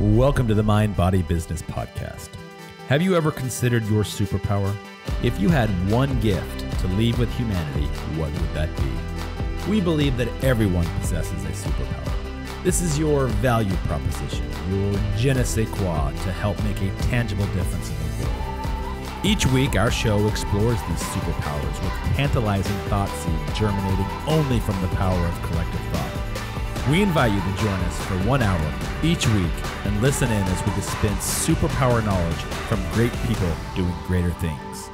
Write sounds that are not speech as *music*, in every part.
Welcome to the Mind Body Business Podcast. Have you ever considered your superpower? If you had one gift to leave with humanity, what would that be? We believe that everyone possesses a superpower. This is your value proposition, your je ne sais quoi to help make a tangible difference in the world. Each week, our show explores these superpowers with tantalizing thought seeds germinating only from the power of collective thought. We invite you to join us for one hour each week and listen in as we dispense superpower knowledge from great people doing greater things.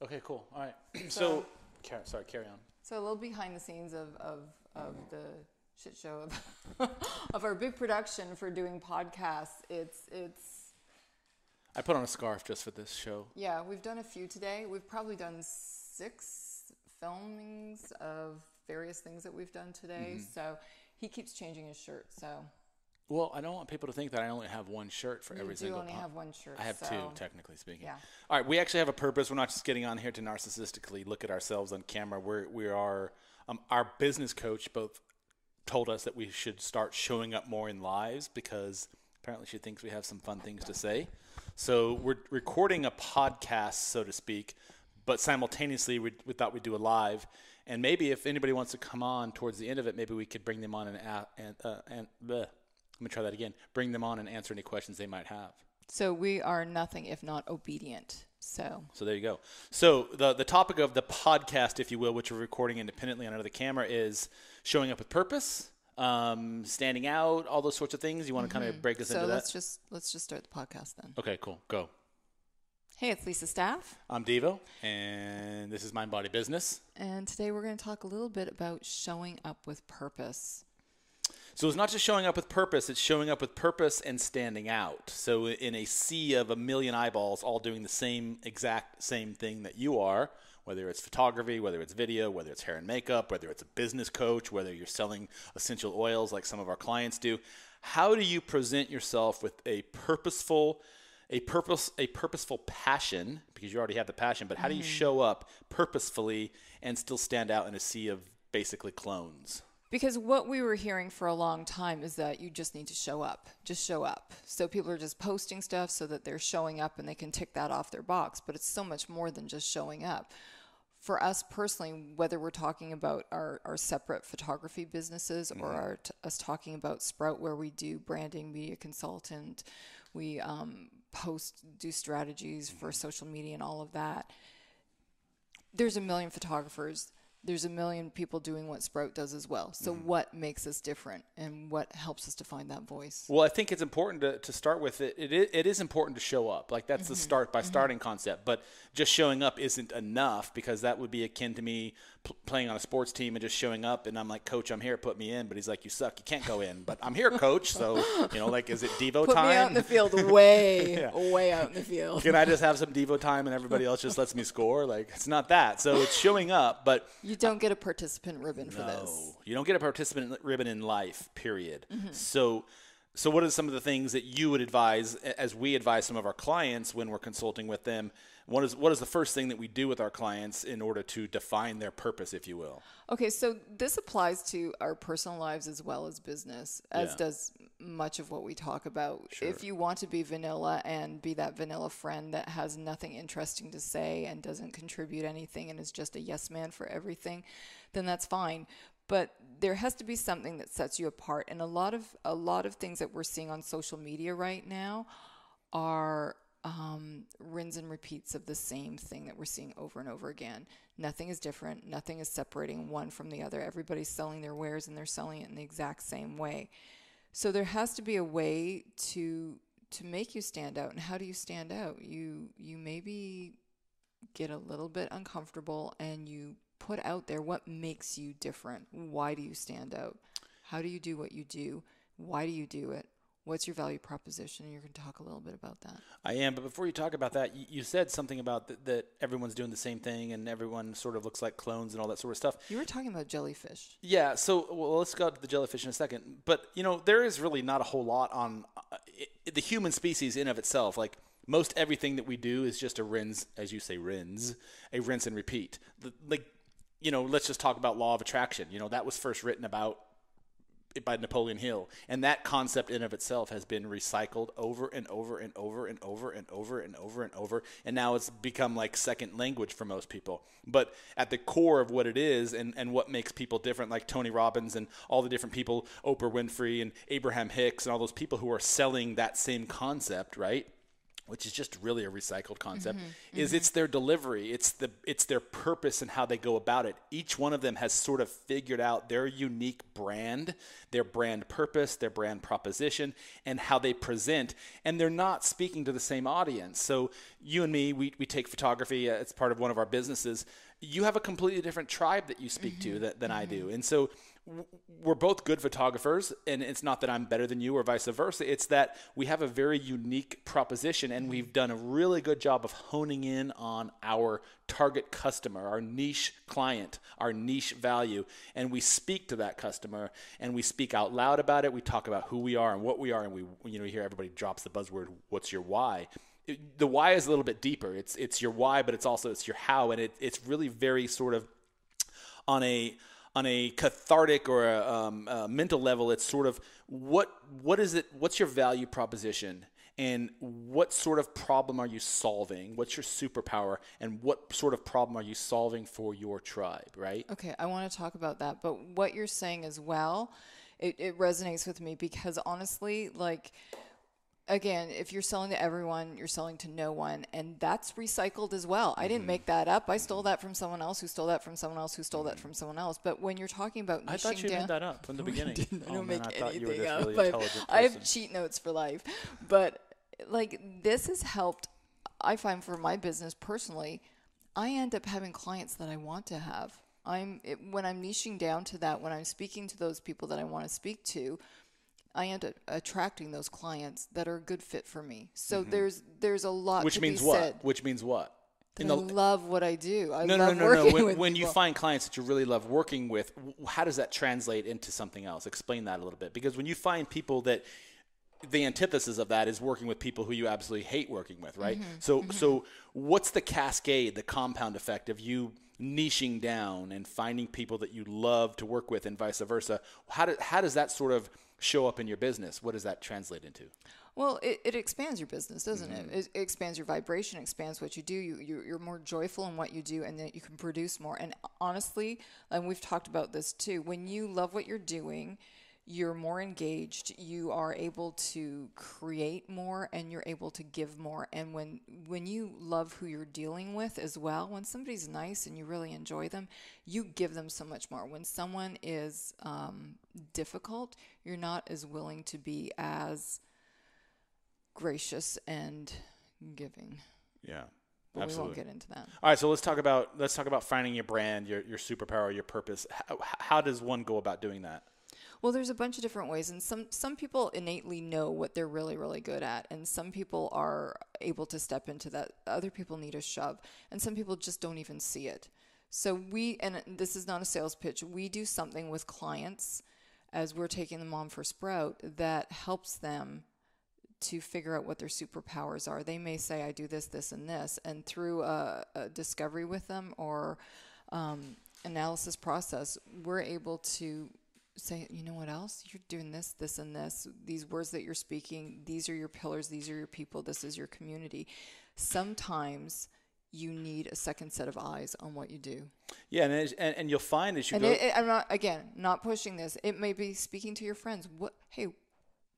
Okay, cool. All right. *clears throat* so, car- sorry, carry on. So a little behind the scenes of, of, of the shit show of, *laughs* of our big production for doing podcasts. It's it's I put on a scarf just for this show. yeah, we've done a few today. We've probably done six filmings of various things that we've done today. Mm-hmm. So he keeps changing his shirt. So Well, I don't want people to think that I only have one shirt for you every single only pod- have one shirt. I have so two, technically speaking. Yeah. All right, we actually have a purpose. We're not just getting on here to narcissistically look at ourselves on camera. We're we are um, our business coach both told us that we should start showing up more in lives because apparently she thinks we have some fun things to say. So we're recording a podcast, so to speak, but simultaneously we, we thought we'd do a live. And maybe if anybody wants to come on towards the end of it, maybe we could bring them on and a- and uh, and bleh. let me try that again. Bring them on and answer any questions they might have. So we are nothing if not obedient. So So there you go. So the the topic of the podcast, if you will, which we're recording independently on another camera, is showing up with purpose, um, standing out, all those sorts of things. You want to kind of break us Mm-hmm. so into let's that? just let's just start the podcast then. Okay, cool. Go. Hey, it's Lisa Staff. I'm Devo, and this is Mind Body Business. And today we're going to talk a little bit about showing up with purpose. So it's not just showing up with purpose; it's showing up with purpose and standing out. So in a sea of a million eyeballs, all doing the same exact same thing that you are, whether it's photography, whether it's video, whether it's hair and makeup, whether it's a business coach, whether you're selling essential oils like some of our clients do, how do you present yourself with a purposeful a purpose a purposeful passion because you already have the passion, but how do you mm-hmm. show up purposefully and still stand out in a sea of basically clones? Because what we were hearing for a long time is that you just need to show up. Just show up. So people are just posting stuff so that they're showing up and they can tick that off their box. But it's so much more than just showing up. For us personally, whether we're talking about our, our separate photography businesses or our t- us talking about Sprout, where we do branding, media consultant, we um, post, do strategies for social media and all of that there's a million photographers. There's a million people doing what Sprout does as well. So mm-hmm. what makes us different and what helps us to find that voice? Well, I think it's important to, to start with it. It is, it is important to show up. Like that's the mm-hmm. start by mm-hmm. starting concept. But just showing up isn't enough because that would be akin to me pl- playing on a sports team and just showing up and I'm like, Coach, I'm here. Put me in. But he's like, You suck. You can't go in. But I'm here, Coach. So you know, like, is it Devo Put time? me out in the field way, *laughs* way out in the field. Can I just have some Devo time and everybody else just lets me score? Like it's not that. So it's showing up, but You don't get a participant ribbon for this. No, you don't get a participant ribbon in life. Period. Mm-hmm. So, so what are some of the things that you would advise as we advise some of our clients when we're consulting with them? What is what is the first thing that we do with our clients in order to define their purpose, if you will? Okay, so this applies to our personal lives as well as business, as Yeah. does much of what we talk about. If you want to be vanilla and be that vanilla friend that has nothing interesting to say and doesn't contribute anything and is just a yes man for everything, then that's fine. But there has to be something that sets you apart. And a lot of a lot of things that we're seeing on social media right now are um, rinse and repeats of the same thing that we're seeing over and over again. Nothing is different. Nothing is separating one from the other. Everybody's selling their wares and they're selling it in the exact same way. So there has to be a way to to make you stand out. And how do you stand out? You you maybe get a little bit uncomfortable and you put out there what makes you different. Why do you stand out? How do you do what you do? Why do you do it? What's your value proposition? And you're going to talk a little bit about that. I am, but before you talk about that, you, you said something about th- that everyone's doing the same thing and everyone sort of looks like clones and all that sort of stuff. You were talking about jellyfish. Yeah, so well, let's go to the jellyfish in a second. But you know, there is really not a whole lot on uh, i the human species in of itself. Like most everything that we do is just a rinse, as you say, rinse, a rinse and repeat. The, like, you know, let's just talk about law of attraction. You know, that was first written about by Napoleon Hill, and that concept in of itself has been recycled over and over and over and over and over and over and over, and now it's become like second language for most people. But at the core of what it is, and and what makes people different, like Tony Robbins and all the different people, Oprah Winfrey and Abraham Hicks and all those people who are selling that same concept, right? Which is just really a recycled concept mm-hmm, is mm-hmm. it's their delivery. It's the it's their purpose and how they go about it. Each one of them has sort of figured out their unique brand their brand purpose their brand proposition and how they present and they're not speaking to the same audience. So you and me we, we take photography it's part of one of our businesses. You have a completely different tribe that you speak mm-hmm, to that, than i do. Mm-hmm. and so we're both good photographers and it's not that i'm better than you or vice versa. It's that we have a very unique proposition and we've done a really good job of honing in on our target customer our niche client our niche value. And we speak to that customer and we speak out loud about it. We talk about who we are and what we are and we you know hear everybody drops the buzzword what's your why? The why is a little bit deeper. It's it's your why but it's also it's your how. And it, it's really very sort of on a on a cathartic or a, um, a mental level, it's sort of what what is it? What's your value proposition? and what sort of problem are you solving? What's your superpower, and what sort of problem are you solving for your tribe? Right? Okay, I want to talk about that, but what you're saying as well, it, it resonates with me because honestly, like again, if you're selling to everyone, you're selling to no one, and that's recycled as well. Mm-hmm. I didn't mm-hmm. make that up. I stole that from someone else, who stole that from someone else, who stole that from someone else. But when you're talking about, I thought you down, made that up from the *laughs* beginning. I, I don't oh, make man, anything up. Really I have cheat notes for life, but like this has helped. I find for my business personally, I end up having clients that I want to have. I'm it, when I'm niching down to that, when I'm speaking to those people that I want to speak to I end up attracting those clients that are a good fit for me. So mm-hmm. there's there's a lot. Which means what? Said. Which means what? I love what I do. I no, no, no, no. When, when you find clients that you really love working with, how does that translate into something else? Explain that a little bit. Because when you find people that the antithesis of that is working with people who you absolutely hate working with, right? Mm-hmm. So, mm-hmm. so what's the cascade, the compound effect of you niching down and finding people that you love to work with, and vice versa? How do, how does that sort of show up in your business, what does that translate into? Well, it, it expands your business, doesn't mm-hmm. it? it? expands your vibration, expands what you do. You, you, you're more joyful in what you do, and then you can produce more. And honestly, and we've talked about this too, when you love what you're doing, you're more engaged you are able to create more and you're able to give more and when when you love who you're dealing with as well when somebody's nice and you really enjoy them you give them so much more when someone is um, difficult you're not as willing to be as gracious and giving yeah but Absolutely. we won't get into that. All right, so let's talk about let's talk about finding your brand, your your superpower, your purpose. How, how does one go about doing that? Well, there's a bunch of different ways, and some some people innately know what they're really really good at, and some people are able to step into that. Other people need a shove, and some people just don't even see it. So we, and this is not a sales pitch. We do something with clients as we're taking them on for Sprout that helps them to figure out what their superpowers are. They may say, "I do this, this, and this," and through a, a discovery with them or um, analysis process, we're able to say, you know what else? You're doing this, this, and this. These words that you're speaking, these are your pillars, these are your people, this is your community. Sometimes you need a second set of eyes on what you do. Yeah, and and, and you'll find as you and go. It, it, I'm not again not pushing this. It may be speaking to your friends. What? Hey,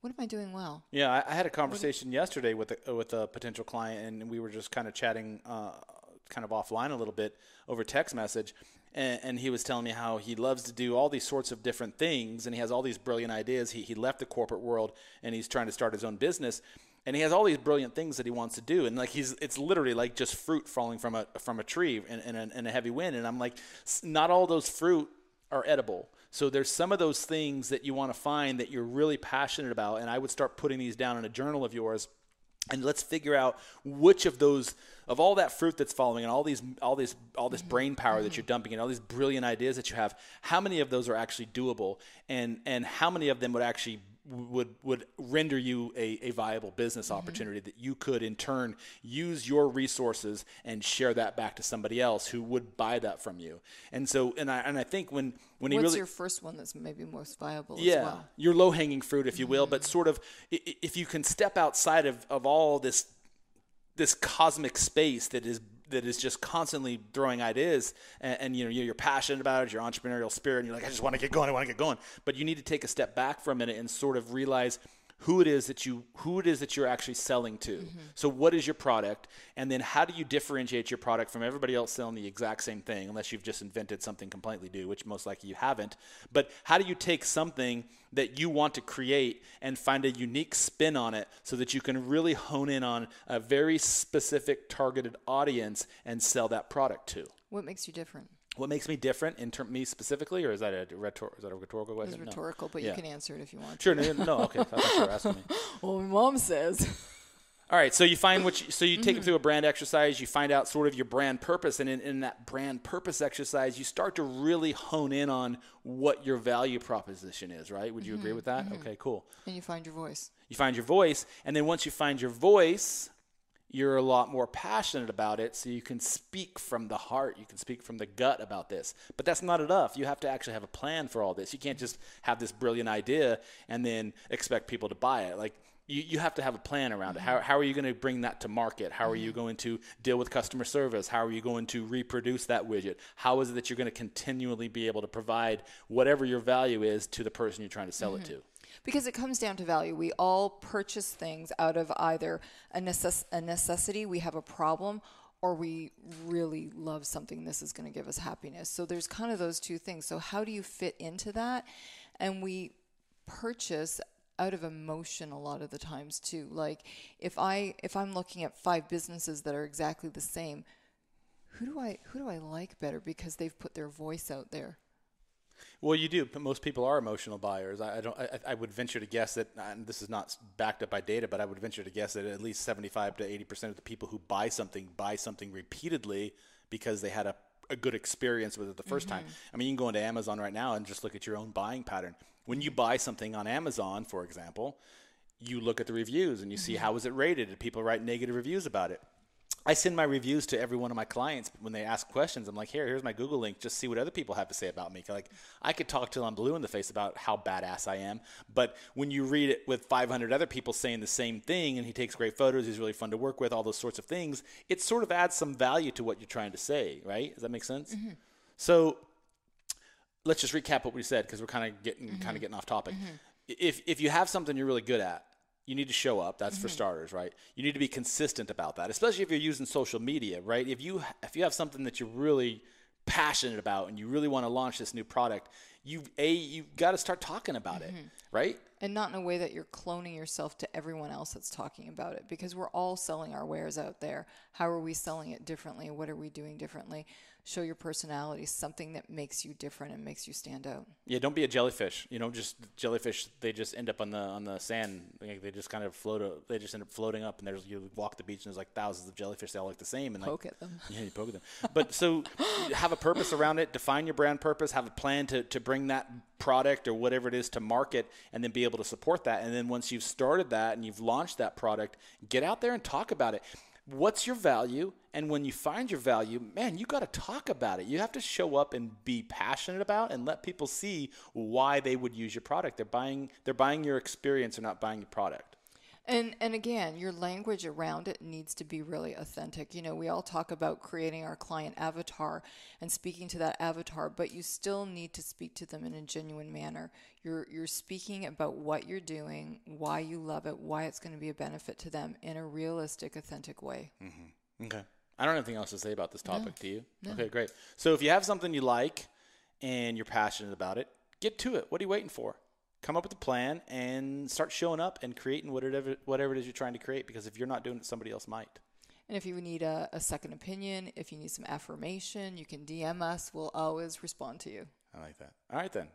what am I doing well? Yeah, I, I had a conversation yesterday with a, with a potential client, and we were just kind of chatting, uh, kind of offline a little bit over text message and, and, he was telling me how he loves to do all these sorts of different things and he has all these brilliant ideas. He, he left the corporate world and he's trying to start his own business and he has all these brilliant things that he wants to do and like he's it's literally like just fruit falling from a from a tree in, in, a, in a heavy wind and i'm like not all those fruit are edible. So there's some of those things that you want to find that you're really passionate about and i would start putting these down in a journal of yours and let's figure out which of those of all that fruit that's following and all these all these all this mm-hmm. brain power that you're dumping and all these brilliant ideas that you have how many of those are actually doable and and how many of them would actually would would render you a, a viable business Mm-hmm. opportunity that you could in turn use your resources and share that back to somebody else who would buy that from you. And so and I and I think when when he What's really your first one that's maybe most viable yeah, as well? Mm-hmm. your low hanging fruit, if you will, but sort of if you can step outside of, of all this this cosmic space that is that is just constantly throwing ideas and, and you know you're, passionate about it your entrepreneurial spirit and you're like i just want to get going i want to get going. But you need to take a step back for a minute and sort of realize who it is that you who it is that you're actually selling to mm-hmm. so what is your product and then how do you differentiate your product from everybody else selling the exact same thing unless you've just invented something completely new which most likely you haven't but how do you take something that you want to create and find a unique spin on it so that you can really hone in on a very specific targeted audience and sell that product to. What makes you different? What makes me different in term, me specifically, or is that a rhetor- is that a rhetorical It's question? No. rhetorical, but Yeah. you can answer it if you want. Sure. No, no, okay. I thought you were asking me. *laughs* Well, my mom says. All right, so you find what you, so you take them mm-hmm. through a brand exercise, you find out sort of your brand purpose, and in, in that brand purpose exercise, you start to really hone in on what your value proposition is, right? Would you agree mm-hmm, with that? Mm-hmm. Okay, cool. and you find your voice. You find your voice, and then once you find your voice, you're a lot more passionate about it, so you can speak from the heart, you can speak from the gut about this. But that's not enough. You have to actually have a plan for all this. You can't just have this brilliant idea and then expect people to buy it. Like you, you have to have a plan around it. How, mm-hmm. how are you going to bring that to market? How are you mm-hmm. going to deal with customer service? How are you going to reproduce that widget? How is it that you're going to continually be able to provide whatever your value is to the person you're trying to sell it mm-hmm. to? Because it comes down to value. We all purchase things out of either a, necess- a necessity, we have a problem, or we really love something. This is going to give us happiness. So there's kind of those two things. So, how do you fit into that? And we purchase out of emotion a lot of the times too like if i if i'm looking at five businesses that are exactly the same who do i who do i like better because they've put their voice out there Well, you do, but most people are emotional buyers. I, I don't. I, I would venture to guess that, uh, and this is not backed up by data, but I would venture to guess that at least seventy-five to eighty percent of the people who buy something buy something repeatedly because they had a, a good experience with it the 1st time. Mm-hmm. I mean, you can go into Amazon right now and just look at your own buying pattern. When you buy something on Amazon, for example, you look at the reviews and you see mm-hmm. how was it rated. Did people write negative reviews about it? I send my reviews to every one of my clients when they ask questions. I'm like, here, here's my Google link. Just see what other people have to say about me. Like, I could talk till I'm blue in the face about how badass I am, but when you read it with 500 other people saying the same thing, and he takes great photos, he's really fun to work with, all those sorts of things, it sort of adds some value to what you're trying to say, right? Does that make sense? Mm-hmm. So, let's just recap what we said because we're kind of getting kind of mm-hmm. getting off topic. Mm-hmm. If if you have something you're really good at, you need to show up. That's for mm-hmm. starters, right? You need to be consistent about that, especially if you're using social media, right? If you if you have something that you're really passionate about and you really want to launch this new product, you a you got to start talking about it, right? and not in a way that you're cloning yourself to everyone else that's talking about it because we're all selling our wares out there how are we selling it differently what are we doing differently show your personality something that makes you different and makes you stand out Yeah, don't be a jellyfish. You know, just jellyfish. They just end up on the on the sand. Like, they just kind of float. They just end up floating up, and there's you walk the beach, and there's like thousands of jellyfish. They all look the same, and like poke at them *laughs* Yeah, you poke at them. But so *gasps* have a purpose around it, define your brand purpose, have a plan to, to bring that product or whatever it is to market, and then be able to support that. And then once you've started that and you've launched that product, get out there and talk about it. What's your value? And when you find your value, man, you got to talk about it. You have to show up and be passionate about and let people see why they would use your product. They're buying they're buying your experience, they're not buying your product. And and again, your language around it needs to be really authentic. You know, we all talk about creating our client avatar and speaking to that avatar, but you still need to speak to them in a genuine manner. You're you're speaking about what you're doing, why you love it, why it's going to be a benefit to them in a realistic, authentic way. Mm-hmm. Okay. I don't have anything else to say about this topic, do you? Okay, great. So if you have something you like and you're passionate about it, get to it. What are you waiting for? Come up with a plan and start showing up and creating whatever whatever it is you're trying to create because if you're not doing it, somebody else might. And if you need a, a second opinion, if you need some affirmation, you can DM us. We'll always respond to you. I like that. All right then.